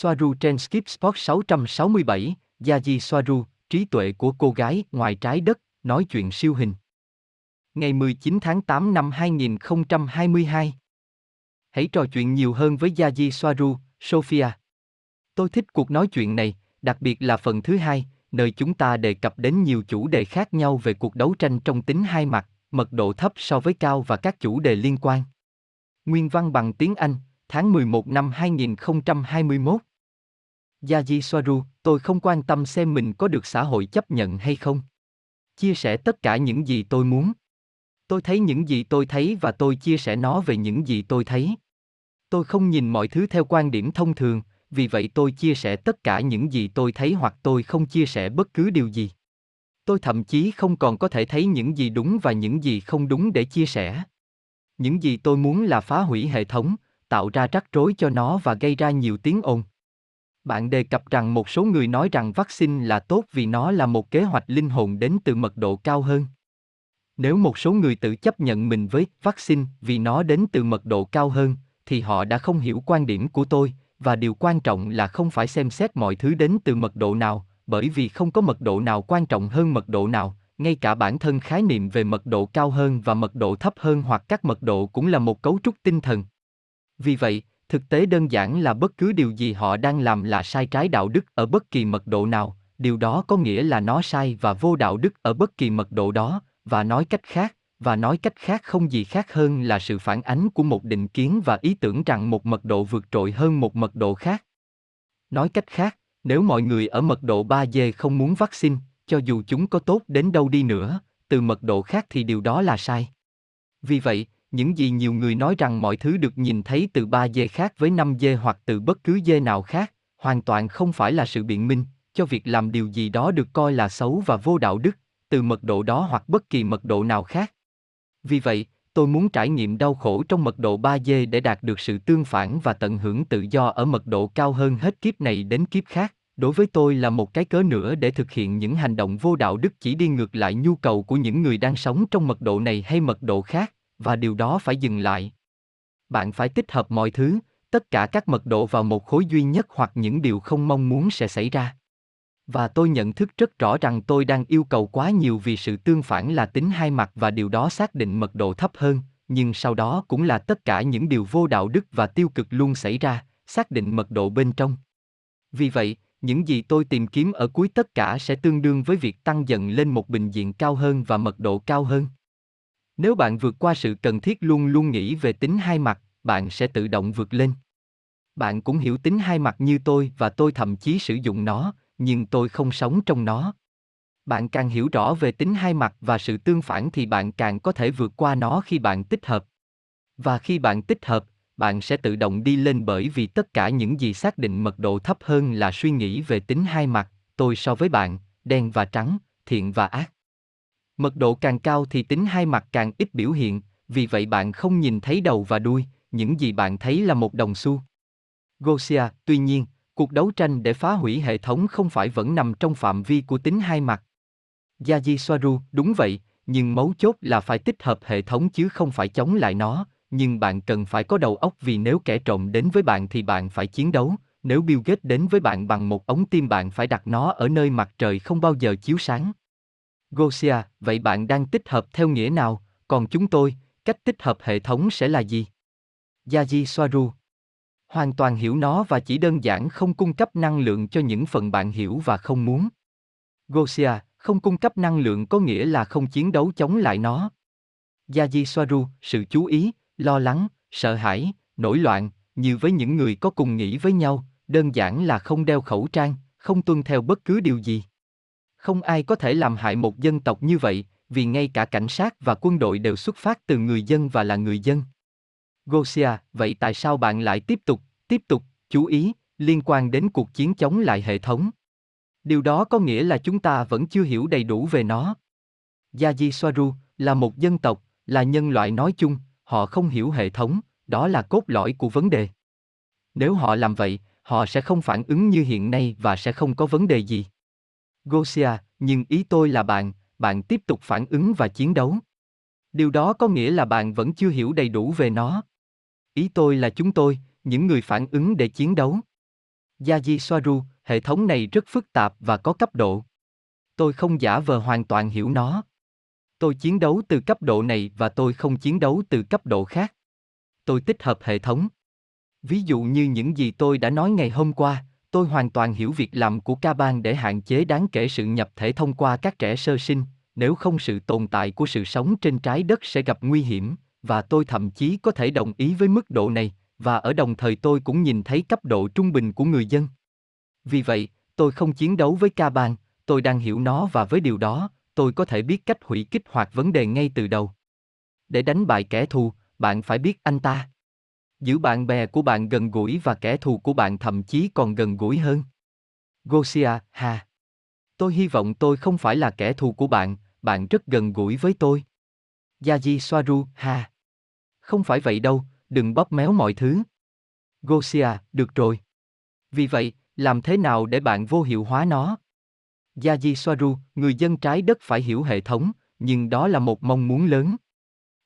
Soaru trên Skip Spot 667, Yaji Soaru, trí tuệ của cô gái ngoài trái đất, nói chuyện siêu hình. Ngày 19 tháng 8 năm 2022. Hãy trò chuyện nhiều hơn với Yaji Soaru, Sophia. Tôi thích cuộc nói chuyện này, đặc biệt là phần thứ hai, nơi chúng ta đề cập đến nhiều chủ đề khác nhau về cuộc đấu tranh trong tính hai mặt, mật độ thấp so với cao và các chủ đề liên quan. Nguyên văn bằng tiếng Anh, tháng 11 năm 2021. Yaji Soaru, tôi không quan tâm xem mình có được xã hội chấp nhận hay không. Chia sẻ tất cả những gì tôi muốn. Tôi thấy những gì tôi thấy và tôi chia sẻ nó về những gì tôi thấy. Tôi không nhìn mọi thứ theo quan điểm thông thường, vì vậy tôi chia sẻ tất cả những gì tôi thấy hoặc tôi không chia sẻ bất cứ điều gì. Tôi thậm chí không còn có thể thấy những gì đúng và những gì không đúng để chia sẻ. Những gì tôi muốn là phá hủy hệ thống, tạo ra rắc rối cho nó và gây ra nhiều tiếng ồn. Bạn đề cập rằng một số người nói rằng vaccine là tốt vì nó là một kế hoạch linh hồn đến từ mật độ cao hơn. Nếu một số người tự chấp nhận mình với vaccine vì nó đến từ mật độ cao hơn, thì họ đã không hiểu quan điểm của tôi, và điều quan trọng là không phải xem xét mọi thứ đến từ mật độ nào, bởi vì không có mật độ nào quan trọng hơn mật độ nào, ngay cả bản thân khái niệm về mật độ cao hơn và mật độ thấp hơn hoặc các mật độ cũng là một cấu trúc tinh thần. Vì vậy, thực tế đơn giản là bất cứ điều gì họ đang làm là sai trái đạo đức ở bất kỳ mật độ nào, điều đó có nghĩa là nó sai và vô đạo đức ở bất kỳ mật độ đó, và nói cách khác, và nói cách khác không gì khác hơn là sự phản ánh của một định kiến và ý tưởng rằng một mật độ vượt trội hơn một mật độ khác. Nói cách khác, nếu mọi người ở mật độ 3G không muốn vaccine, cho dù chúng có tốt đến đâu đi nữa, từ mật độ khác thì điều đó là sai. Vì vậy, những gì nhiều người nói rằng mọi thứ được nhìn thấy từ 3 dê khác với 5 dê hoặc từ bất cứ dê nào khác, hoàn toàn không phải là sự biện minh cho việc làm điều gì đó được coi là xấu và vô đạo đức, từ mật độ đó hoặc bất kỳ mật độ nào khác. Vì vậy, tôi muốn trải nghiệm đau khổ trong mật độ 3 dê để đạt được sự tương phản và tận hưởng tự do ở mật độ cao hơn hết kiếp này đến kiếp khác. Đối với tôi là một cái cớ nữa để thực hiện những hành động vô đạo đức chỉ đi ngược lại nhu cầu của những người đang sống trong mật độ này hay mật độ khác, và điều đó phải dừng lại. Bạn phải tích hợp mọi thứ, tất cả các mật độ vào một khối duy nhất hoặc những điều không mong muốn sẽ xảy ra. Và tôi nhận thức rất rõ rằng tôi đang yêu cầu quá nhiều vì sự tương phản là tính hai mặt và điều đó xác định mật độ thấp hơn, nhưng sau đó cũng là tất cả những điều vô đạo đức và tiêu cực luôn xảy ra, xác định mật độ bên trong. Vì vậy, những gì tôi tìm kiếm ở cuối tất cả sẽ tương đương với việc tăng dần lên một bình diện cao hơn và mật độ cao hơn. Nếu bạn vượt qua sự cần thiết luôn luôn nghĩ về tính hai mặt, bạn sẽ tự động vượt lên. Bạn cũng hiểu tính hai mặt như tôi và tôi thậm chí sử dụng nó, nhưng tôi không sống trong nó. Bạn càng hiểu rõ về tính hai mặt và sự tương phản thì bạn càng có thể vượt qua nó khi bạn tích hợp. Và khi bạn tích hợp bạn sẽ tự động đi lên bởi vì tất cả những gì xác định mật độ thấp hơn là suy nghĩ về tính hai mặt tôi so với bạn đen và trắng thiện và ác mật độ càng cao thì tính hai mặt càng ít biểu hiện vì vậy bạn không nhìn thấy đầu và đuôi những gì bạn thấy là một đồng xu gosia tuy nhiên Cuộc đấu tranh để phá hủy hệ thống không phải vẫn nằm trong phạm vi của tính hai mặt. Yaji Soaru, đúng vậy, nhưng mấu chốt là phải tích hợp hệ thống chứ không phải chống lại nó, nhưng bạn cần phải có đầu óc vì nếu kẻ trộm đến với bạn thì bạn phải chiến đấu, nếu Bill Gates đến với bạn bằng một ống tim bạn phải đặt nó ở nơi mặt trời không bao giờ chiếu sáng. Gosia, vậy bạn đang tích hợp theo nghĩa nào, còn chúng tôi, cách tích hợp hệ thống sẽ là gì? Yaji Soaru, hoàn toàn hiểu nó và chỉ đơn giản không cung cấp năng lượng cho những phần bạn hiểu và không muốn. Gosia, không cung cấp năng lượng có nghĩa là không chiến đấu chống lại nó. Yaji Soaru, sự chú ý, lo lắng, sợ hãi, nổi loạn, như với những người có cùng nghĩ với nhau, đơn giản là không đeo khẩu trang, không tuân theo bất cứ điều gì. Không ai có thể làm hại một dân tộc như vậy, vì ngay cả cảnh sát và quân đội đều xuất phát từ người dân và là người dân. Gosia, vậy tại sao bạn lại tiếp tục, tiếp tục, chú ý, liên quan đến cuộc chiến chống lại hệ thống? Điều đó có nghĩa là chúng ta vẫn chưa hiểu đầy đủ về nó. Yaji Soaru là một dân tộc, là nhân loại nói chung, họ không hiểu hệ thống, đó là cốt lõi của vấn đề. Nếu họ làm vậy, họ sẽ không phản ứng như hiện nay và sẽ không có vấn đề gì. Gosia, nhưng ý tôi là bạn, bạn tiếp tục phản ứng và chiến đấu. Điều đó có nghĩa là bạn vẫn chưa hiểu đầy đủ về nó. Ý tôi là chúng tôi, những người phản ứng để chiến đấu. Yaji Soaru, hệ thống này rất phức tạp và có cấp độ. Tôi không giả vờ hoàn toàn hiểu nó. Tôi chiến đấu từ cấp độ này và tôi không chiến đấu từ cấp độ khác. Tôi tích hợp hệ thống. Ví dụ như những gì tôi đã nói ngày hôm qua, tôi hoàn toàn hiểu việc làm của ca bang để hạn chế đáng kể sự nhập thể thông qua các trẻ sơ sinh, nếu không sự tồn tại của sự sống trên trái đất sẽ gặp nguy hiểm, và tôi thậm chí có thể đồng ý với mức độ này, và ở đồng thời tôi cũng nhìn thấy cấp độ trung bình của người dân. Vì vậy, tôi không chiến đấu với ca bang, tôi đang hiểu nó và với điều đó, tôi có thể biết cách hủy kích hoạt vấn đề ngay từ đầu. Để đánh bại kẻ thù, bạn phải biết anh ta. Giữ bạn bè của bạn gần gũi và kẻ thù của bạn thậm chí còn gần gũi hơn. Gosia, ha. Tôi hy vọng tôi không phải là kẻ thù của bạn, bạn rất gần gũi với tôi. Yaji Swaru, ha. Không phải vậy đâu, đừng bóp méo mọi thứ. Gosia, được rồi. Vì vậy, làm thế nào để bạn vô hiệu hóa nó? Yaji Swaru, người dân trái đất phải hiểu hệ thống, nhưng đó là một mong muốn lớn.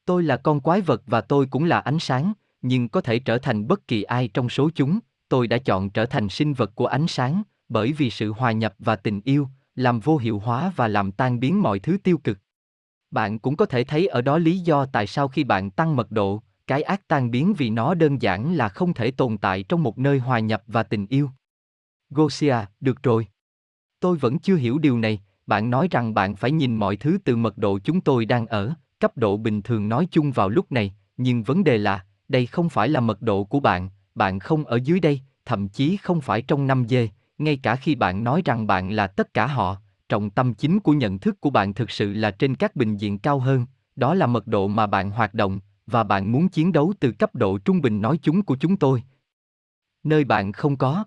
Tôi là con quái vật và tôi cũng là ánh sáng, nhưng có thể trở thành bất kỳ ai trong số chúng, tôi đã chọn trở thành sinh vật của ánh sáng, bởi vì sự hòa nhập và tình yêu, làm vô hiệu hóa và làm tan biến mọi thứ tiêu cực. Bạn cũng có thể thấy ở đó lý do tại sao khi bạn tăng mật độ, cái ác tan biến vì nó đơn giản là không thể tồn tại trong một nơi hòa nhập và tình yêu. Gosia, được rồi. Tôi vẫn chưa hiểu điều này, bạn nói rằng bạn phải nhìn mọi thứ từ mật độ chúng tôi đang ở, cấp độ bình thường nói chung vào lúc này, nhưng vấn đề là, đây không phải là mật độ của bạn, bạn không ở dưới đây, thậm chí không phải trong năm dê, ngay cả khi bạn nói rằng bạn là tất cả họ, trọng tâm chính của nhận thức của bạn thực sự là trên các bình diện cao hơn, đó là mật độ mà bạn hoạt động, và bạn muốn chiến đấu từ cấp độ trung bình nói chúng của chúng tôi. Nơi bạn không có.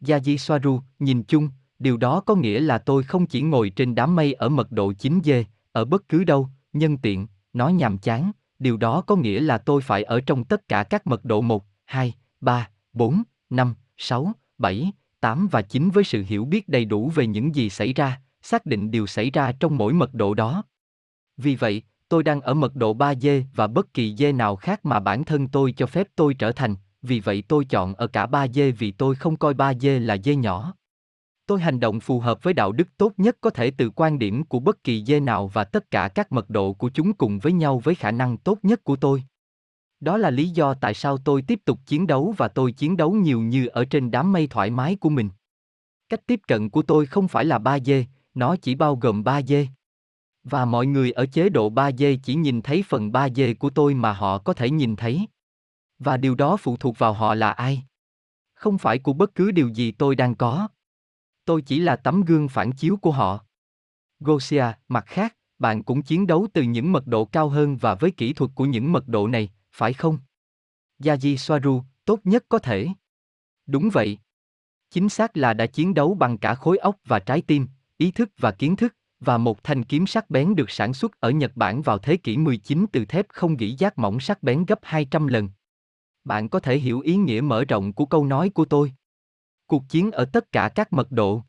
Yaji Swaru, nhìn chung, điều đó có nghĩa là tôi không chỉ ngồi trên đám mây ở mật độ 9 dê, ở bất cứ đâu, nhân tiện, nói nhàm chán, điều đó có nghĩa là tôi phải ở trong tất cả các mật độ 1, 2, 3, 4, 5, 6, 7, 8 và 9 với sự hiểu biết đầy đủ về những gì xảy ra, xác định điều xảy ra trong mỗi mật độ đó. Vì vậy, tôi đang ở mật độ 3D và bất kỳ D nào khác mà bản thân tôi cho phép tôi trở thành, vì vậy tôi chọn ở cả 3D vì tôi không coi 3D là D nhỏ. Tôi hành động phù hợp với đạo đức tốt nhất có thể từ quan điểm của bất kỳ dê nào và tất cả các mật độ của chúng cùng với nhau với khả năng tốt nhất của tôi. Đó là lý do tại sao tôi tiếp tục chiến đấu và tôi chiến đấu nhiều như ở trên đám mây thoải mái của mình. Cách tiếp cận của tôi không phải là 3 dê, nó chỉ bao gồm 3 dê. Và mọi người ở chế độ 3 dê chỉ nhìn thấy phần 3 dê của tôi mà họ có thể nhìn thấy. Và điều đó phụ thuộc vào họ là ai. Không phải của bất cứ điều gì tôi đang có. Tôi chỉ là tấm gương phản chiếu của họ. Gosia, mặt khác, bạn cũng chiến đấu từ những mật độ cao hơn và với kỹ thuật của những mật độ này, phải không? Yaji Soaru, tốt nhất có thể. Đúng vậy. Chính xác là đã chiến đấu bằng cả khối óc và trái tim, ý thức và kiến thức, và một thanh kiếm sắc bén được sản xuất ở Nhật Bản vào thế kỷ 19 từ thép không gỉ giác mỏng sắc bén gấp 200 lần. Bạn có thể hiểu ý nghĩa mở rộng của câu nói của tôi. Cuộc chiến ở tất cả các mật độ.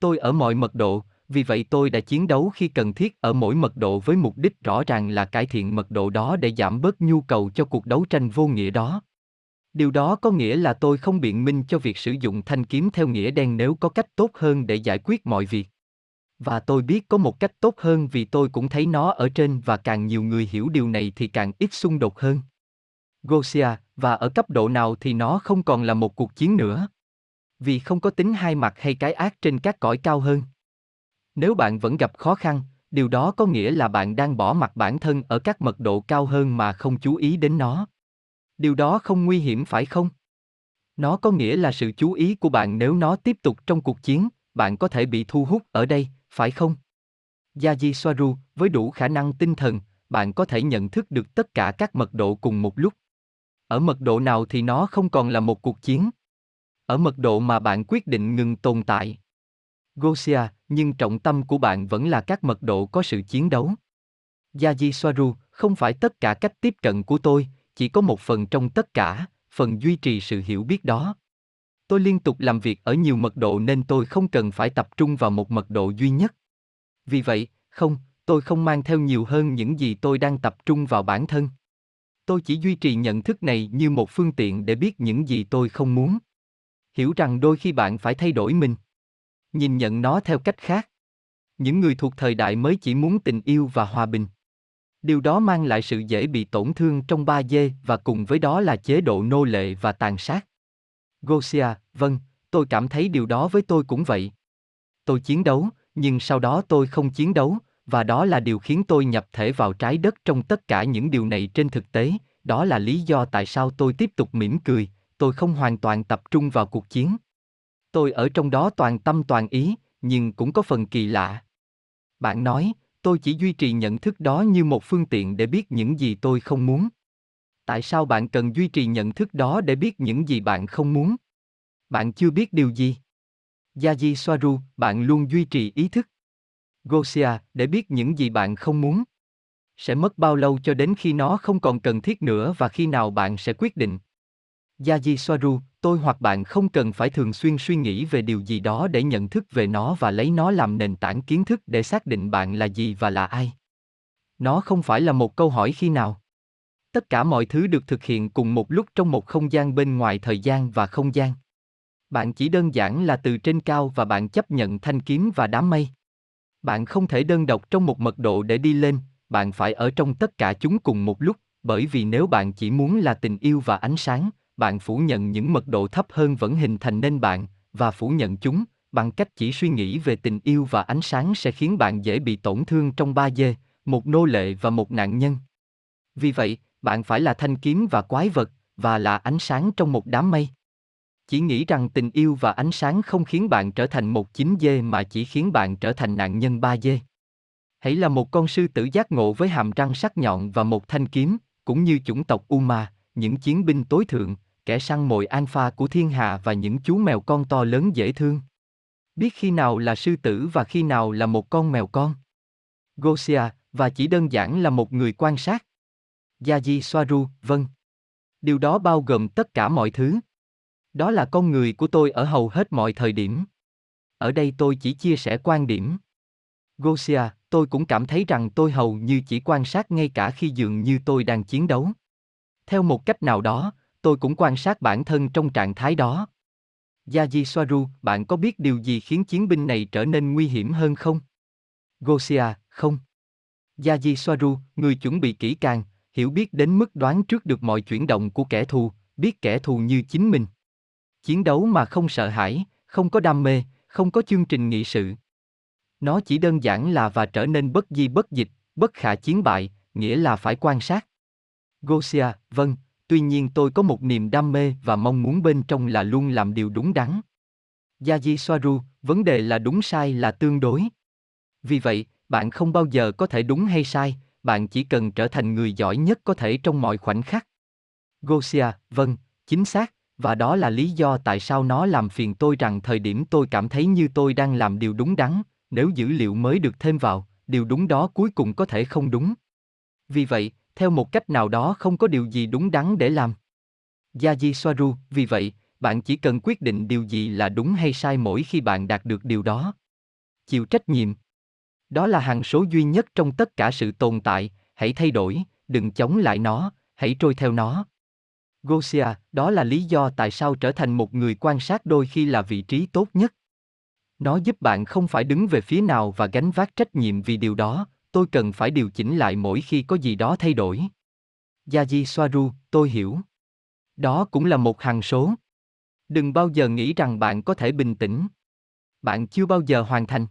Tôi ở mọi mật độ, vì vậy tôi đã chiến đấu khi cần thiết ở mỗi mật độ với mục đích rõ ràng là cải thiện mật độ đó để giảm bớt nhu cầu cho cuộc đấu tranh vô nghĩa đó. Điều đó có nghĩa là tôi không biện minh cho việc sử dụng thanh kiếm theo nghĩa đen nếu có cách tốt hơn để giải quyết mọi việc. Và tôi biết có một cách tốt hơn vì tôi cũng thấy nó ở trên và càng nhiều người hiểu điều này thì càng ít xung đột hơn. Gosia, và ở cấp độ nào thì nó không còn là một cuộc chiến nữa vì không có tính hai mặt hay cái ác trên các cõi cao hơn. Nếu bạn vẫn gặp khó khăn, điều đó có nghĩa là bạn đang bỏ mặt bản thân ở các mật độ cao hơn mà không chú ý đến nó. Điều đó không nguy hiểm phải không? Nó có nghĩa là sự chú ý của bạn nếu nó tiếp tục trong cuộc chiến, bạn có thể bị thu hút ở đây, phải không? Yaji Swaru với đủ khả năng tinh thần, bạn có thể nhận thức được tất cả các mật độ cùng một lúc. Ở mật độ nào thì nó không còn là một cuộc chiến ở mật độ mà bạn quyết định ngừng tồn tại. Gosia, nhưng trọng tâm của bạn vẫn là các mật độ có sự chiến đấu. Yaji Swaru, không phải tất cả cách tiếp cận của tôi, chỉ có một phần trong tất cả, phần duy trì sự hiểu biết đó. Tôi liên tục làm việc ở nhiều mật độ nên tôi không cần phải tập trung vào một mật độ duy nhất. Vì vậy, không, tôi không mang theo nhiều hơn những gì tôi đang tập trung vào bản thân. Tôi chỉ duy trì nhận thức này như một phương tiện để biết những gì tôi không muốn. Hiểu rằng đôi khi bạn phải thay đổi mình. Nhìn nhận nó theo cách khác. Những người thuộc thời đại mới chỉ muốn tình yêu và hòa bình. Điều đó mang lại sự dễ bị tổn thương trong ba dê và cùng với đó là chế độ nô lệ và tàn sát. Gosia, vâng, tôi cảm thấy điều đó với tôi cũng vậy. Tôi chiến đấu, nhưng sau đó tôi không chiến đấu, và đó là điều khiến tôi nhập thể vào trái đất trong tất cả những điều này trên thực tế, đó là lý do tại sao tôi tiếp tục mỉm cười, tôi không hoàn toàn tập trung vào cuộc chiến. Tôi ở trong đó toàn tâm toàn ý, nhưng cũng có phần kỳ lạ. Bạn nói, tôi chỉ duy trì nhận thức đó như một phương tiện để biết những gì tôi không muốn. Tại sao bạn cần duy trì nhận thức đó để biết những gì bạn không muốn? Bạn chưa biết điều gì? Yaji Swaru, bạn luôn duy trì ý thức. Gosia, để biết những gì bạn không muốn. Sẽ mất bao lâu cho đến khi nó không còn cần thiết nữa và khi nào bạn sẽ quyết định? Yaji Soaru, tôi hoặc bạn không cần phải thường xuyên suy nghĩ về điều gì đó để nhận thức về nó và lấy nó làm nền tảng kiến thức để xác định bạn là gì và là ai. Nó không phải là một câu hỏi khi nào. Tất cả mọi thứ được thực hiện cùng một lúc trong một không gian bên ngoài thời gian và không gian. Bạn chỉ đơn giản là từ trên cao và bạn chấp nhận thanh kiếm và đám mây. Bạn không thể đơn độc trong một mật độ để đi lên, bạn phải ở trong tất cả chúng cùng một lúc, bởi vì nếu bạn chỉ muốn là tình yêu và ánh sáng, bạn phủ nhận những mật độ thấp hơn vẫn hình thành nên bạn, và phủ nhận chúng, bằng cách chỉ suy nghĩ về tình yêu và ánh sáng sẽ khiến bạn dễ bị tổn thương trong ba dê, một nô lệ và một nạn nhân. Vì vậy, bạn phải là thanh kiếm và quái vật, và là ánh sáng trong một đám mây. Chỉ nghĩ rằng tình yêu và ánh sáng không khiến bạn trở thành một chính dê mà chỉ khiến bạn trở thành nạn nhân ba dê. Hãy là một con sư tử giác ngộ với hàm răng sắc nhọn và một thanh kiếm, cũng như chủng tộc Uma, những chiến binh tối thượng, kẻ săn mồi alpha của thiên hạ và những chú mèo con to lớn dễ thương. Biết khi nào là sư tử và khi nào là một con mèo con. Gosia, và chỉ đơn giản là một người quan sát. Yaji Swaru, vâng. Điều đó bao gồm tất cả mọi thứ. Đó là con người của tôi ở hầu hết mọi thời điểm. Ở đây tôi chỉ chia sẻ quan điểm. Gosia, tôi cũng cảm thấy rằng tôi hầu như chỉ quan sát ngay cả khi dường như tôi đang chiến đấu. Theo một cách nào đó, tôi cũng quan sát bản thân trong trạng thái đó. Yaji Swaru, bạn có biết điều gì khiến chiến binh này trở nên nguy hiểm hơn không? Gosia, không. Yaji Swaru, người chuẩn bị kỹ càng, hiểu biết đến mức đoán trước được mọi chuyển động của kẻ thù, biết kẻ thù như chính mình. Chiến đấu mà không sợ hãi, không có đam mê, không có chương trình nghị sự. Nó chỉ đơn giản là và trở nên bất di bất dịch, bất khả chiến bại, nghĩa là phải quan sát. Gosia, vâng, tuy nhiên tôi có một niềm đam mê và mong muốn bên trong là luôn làm điều đúng đắn. Yaji Soaru, vấn đề là đúng sai là tương đối. Vì vậy, bạn không bao giờ có thể đúng hay sai, bạn chỉ cần trở thành người giỏi nhất có thể trong mọi khoảnh khắc. Gosia, vâng, chính xác, và đó là lý do tại sao nó làm phiền tôi rằng thời điểm tôi cảm thấy như tôi đang làm điều đúng đắn, nếu dữ liệu mới được thêm vào, điều đúng đó cuối cùng có thể không đúng. Vì vậy, theo một cách nào đó không có điều gì đúng đắn để làm. Yaji Swaru, vì vậy, bạn chỉ cần quyết định điều gì là đúng hay sai mỗi khi bạn đạt được điều đó. Chịu trách nhiệm. Đó là hằng số duy nhất trong tất cả sự tồn tại, hãy thay đổi, đừng chống lại nó, hãy trôi theo nó. Gosia, đó là lý do tại sao trở thành một người quan sát đôi khi là vị trí tốt nhất. Nó giúp bạn không phải đứng về phía nào và gánh vác trách nhiệm vì điều đó, tôi cần phải điều chỉnh lại mỗi khi có gì đó thay đổi. Yaji Swaru, tôi hiểu. Đó cũng là một hằng số. Đừng bao giờ nghĩ rằng bạn có thể bình tĩnh. Bạn chưa bao giờ hoàn thành.